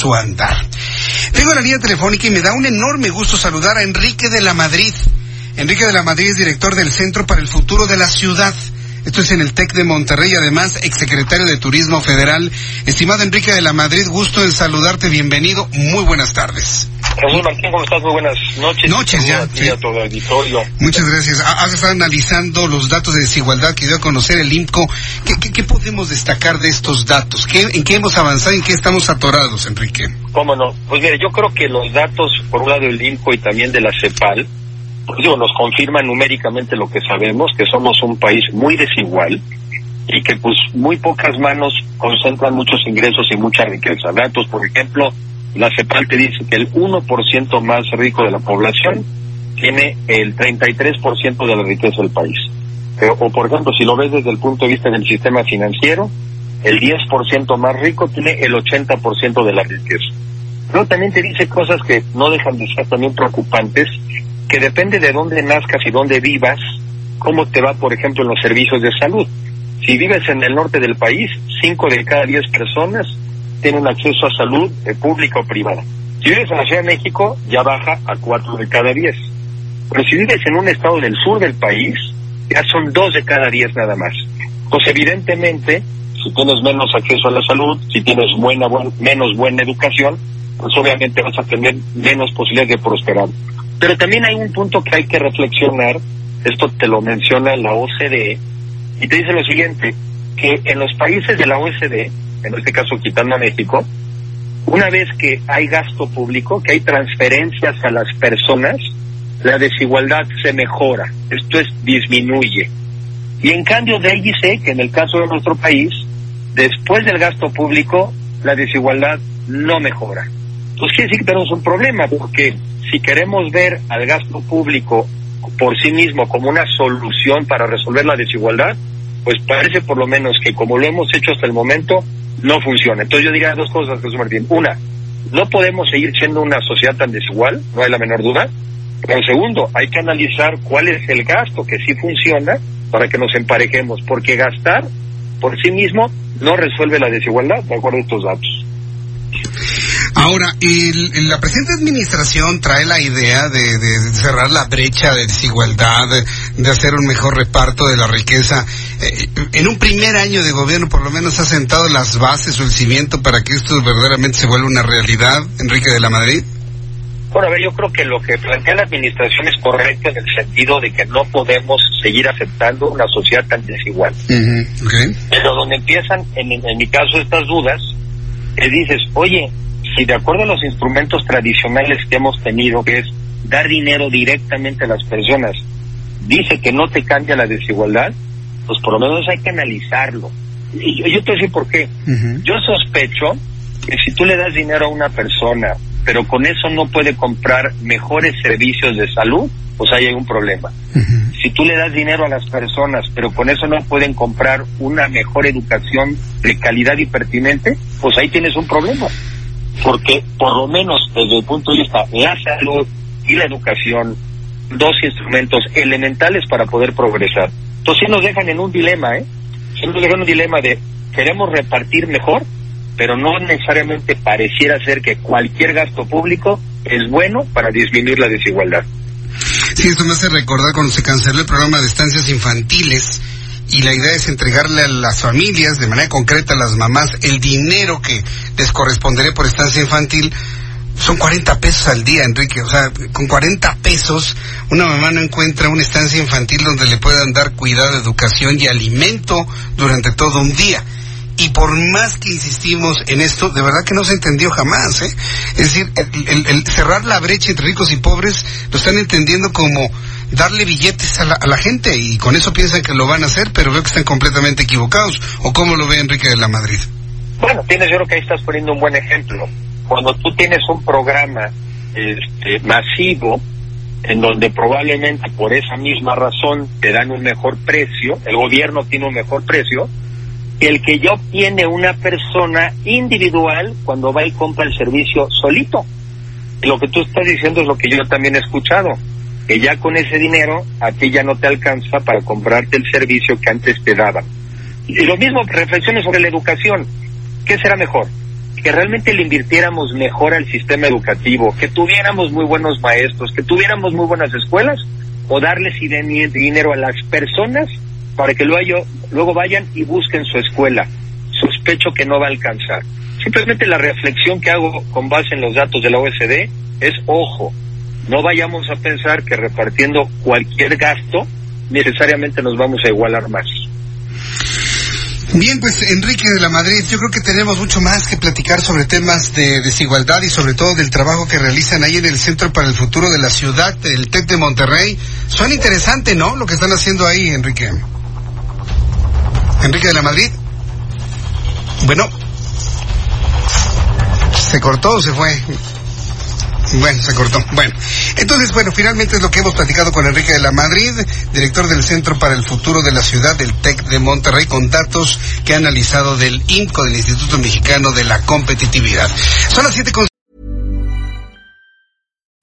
su andar. Tengo la línea telefónica y me da un enorme gusto saludar a Enrique de la Madrid. Enrique de la Madrid es director del Centro para el Futuro de la Ciudad. Esto es en el TEC de Monterrey, además exsecretario de Turismo Federal. Estimado Enrique de la Madrid, gusto en saludarte, bienvenido, muy buenas tardes. Jesús Martín, ¿cómo estás? Muy buenas noches. Noches ya, sí. a todo el auditorio. Muchas gracias. Ha- Has estado analizando los datos de desigualdad que dio a conocer el IMCO. ¿Qué, qué, qué podemos destacar de estos datos? ¿Qué, ¿En qué hemos avanzado en qué estamos atorados, Enrique? ¿Cómo no? Pues mire, yo creo que los datos, por un lado del INCO y también de la CEPAL, pues digo, nos confirman numéricamente lo que sabemos, que somos un país muy desigual y que pues muy pocas manos concentran muchos ingresos y mucha riqueza. Datos, por ejemplo, la CEPAL te dice que el 1% más rico de la población tiene el 33% de la riqueza del país. O, por ejemplo, si lo ves desde el punto de vista del sistema financiero, el 10% más rico tiene el 80% de la riqueza. Pero también te dice cosas que no dejan de ser también preocupantes, que depende de dónde nazcas y dónde vivas, cómo te va, por ejemplo, en los servicios de salud. Si vives en el norte del país, 5 de cada 10 personas tienen acceso a salud pública o privada. Si vives en la Ciudad de México, ya baja a 4 de cada 10. Pero si vives en un estado del sur del país, ya son 2 de cada 10 nada más. Pues evidentemente, si tienes menos acceso a la salud, si tienes buena, buen- menos buena educación, pues obviamente vas a tener menos posibilidades de prosperar. Pero también hay un punto que hay que reflexionar, esto te lo menciona la OCDE, y te dice lo siguiente, que en los países de la OCDE, en este caso quitando a México, una vez que hay gasto público, que hay transferencias a las personas, la desigualdad se mejora, esto es, disminuye. Y en cambio de ahí dice que en el caso de nuestro país, después del gasto público, la desigualdad no mejora. Entonces quiere decir que tenemos un problema, porque si queremos ver al gasto público por sí mismo como una solución para resolver la desigualdad, pues parece por lo menos que como lo hemos hecho hasta el momento, no funciona. Entonces yo diría dos cosas, Jesús Martín. Una, no podemos seguir siendo una sociedad tan desigual, no hay la menor duda. Pero segundo, hay que analizar cuál es el gasto que sí funciona para que nos emparejemos, porque gastar por sí mismo no resuelve la desigualdad, de acuerdo a estos datos. Ahora, el- la presente administración trae la idea de, de cerrar la brecha de desigualdad, de, de hacer un mejor reparto de la riqueza. Eh, en un primer año de gobierno, por lo menos, ha sentado las bases o el cimiento para que esto verdaderamente se vuelva una realidad, Enrique de la Madrid. Bueno, a ver, yo creo que lo que plantea la administración es correcto en el sentido de que no podemos seguir aceptando una sociedad tan desigual. Ok. Pero donde empiezan, en, en mi caso, estas dudas, es dices, oye, si de acuerdo a los instrumentos tradicionales que hemos tenido, que es dar dinero directamente a las personas, dice que no te cambia la desigualdad, pues por lo menos hay que analizarlo. Y yo, yo te voy a decir por qué. Yo sospecho que si tú le das dinero a una persona, pero con eso no puede comprar mejores servicios de salud, pues ahí hay un problema. Si tú le das dinero a las personas, pero con eso no pueden comprar una mejor educación de calidad y pertinente, pues ahí tienes un problema. Porque por lo menos desde el punto de vista de la salud y la educación, dos instrumentos elementales para poder progresar. Entonces sí nos dejan en un dilema, ¿eh? Sí nos dejan en un dilema de queremos repartir mejor, pero no necesariamente pareciera ser que cualquier gasto público es bueno para disminuir la desigualdad. Sí, esto me hace recordar cuando se canceló el programa de estancias infantiles y la idea es entregarle a las familias, de manera concreta a las mamás, el dinero que les correspondería por estancia infantil. Son 40 pesos al día, Enrique. O sea, con 40 pesos una mamá no encuentra una estancia infantil donde le puedan dar cuidado, educación y alimento durante todo un día. Y por más que insistimos en esto, de verdad que no se entendió jamás. ¿eh? Es decir, el, el- el cerrar la brecha entre ricos y pobres lo están entendiendo como darle billetes a la, a la gente y con eso piensan que lo van a hacer, pero veo que están completamente equivocados. ¿O cómo lo ve Enrique de la Madrid? Bueno, tienes, yo creo que ahí estás poniendo un buen ejemplo. Cuando tú tienes un programa este, masivo, en donde probablemente por esa misma razón te dan un mejor precio, el gobierno tiene un mejor precio, que el que ya obtiene una persona individual cuando va y compra el servicio solito. Lo que tú estás diciendo es lo que yo también he escuchado, que ya con ese dinero a ti ya no te alcanza para comprarte el servicio que antes te daban. Y lo mismo, reflexiones sobre la educación. ¿Qué será mejor? Que realmente le invirtiéramos mejor al sistema educativo, que tuviéramos muy buenos maestros, que tuviéramos muy buenas escuelas, o darles dinero a las personas para que luego, luego vayan y busquen su escuela. Sospecho que no va a alcanzar. Simplemente la reflexión que hago con base en los datos de la OSD es, ojo, no vayamos a pensar que repartiendo cualquier gasto necesariamente nos vamos a igualar más. Bien, pues Enrique de la Madrid, yo creo que tenemos mucho más que platicar sobre temas de desigualdad y sobre todo del trabajo que realizan ahí en el Centro para el Futuro de la Ciudad, el TEC de Monterrey. Suena interesante, ¿no? Lo que están haciendo ahí, Enrique. Enrique de la Madrid. Bueno, se cortó o se fue. Bueno, se cortó. Bueno, entonces, bueno, finalmente es lo que hemos platicado con Enrique de la Madrid, director del Centro para el Futuro de la Ciudad del TEC de Monterrey, con datos que ha analizado del INCO, del Instituto Mexicano de la Competitividad. Son las siete.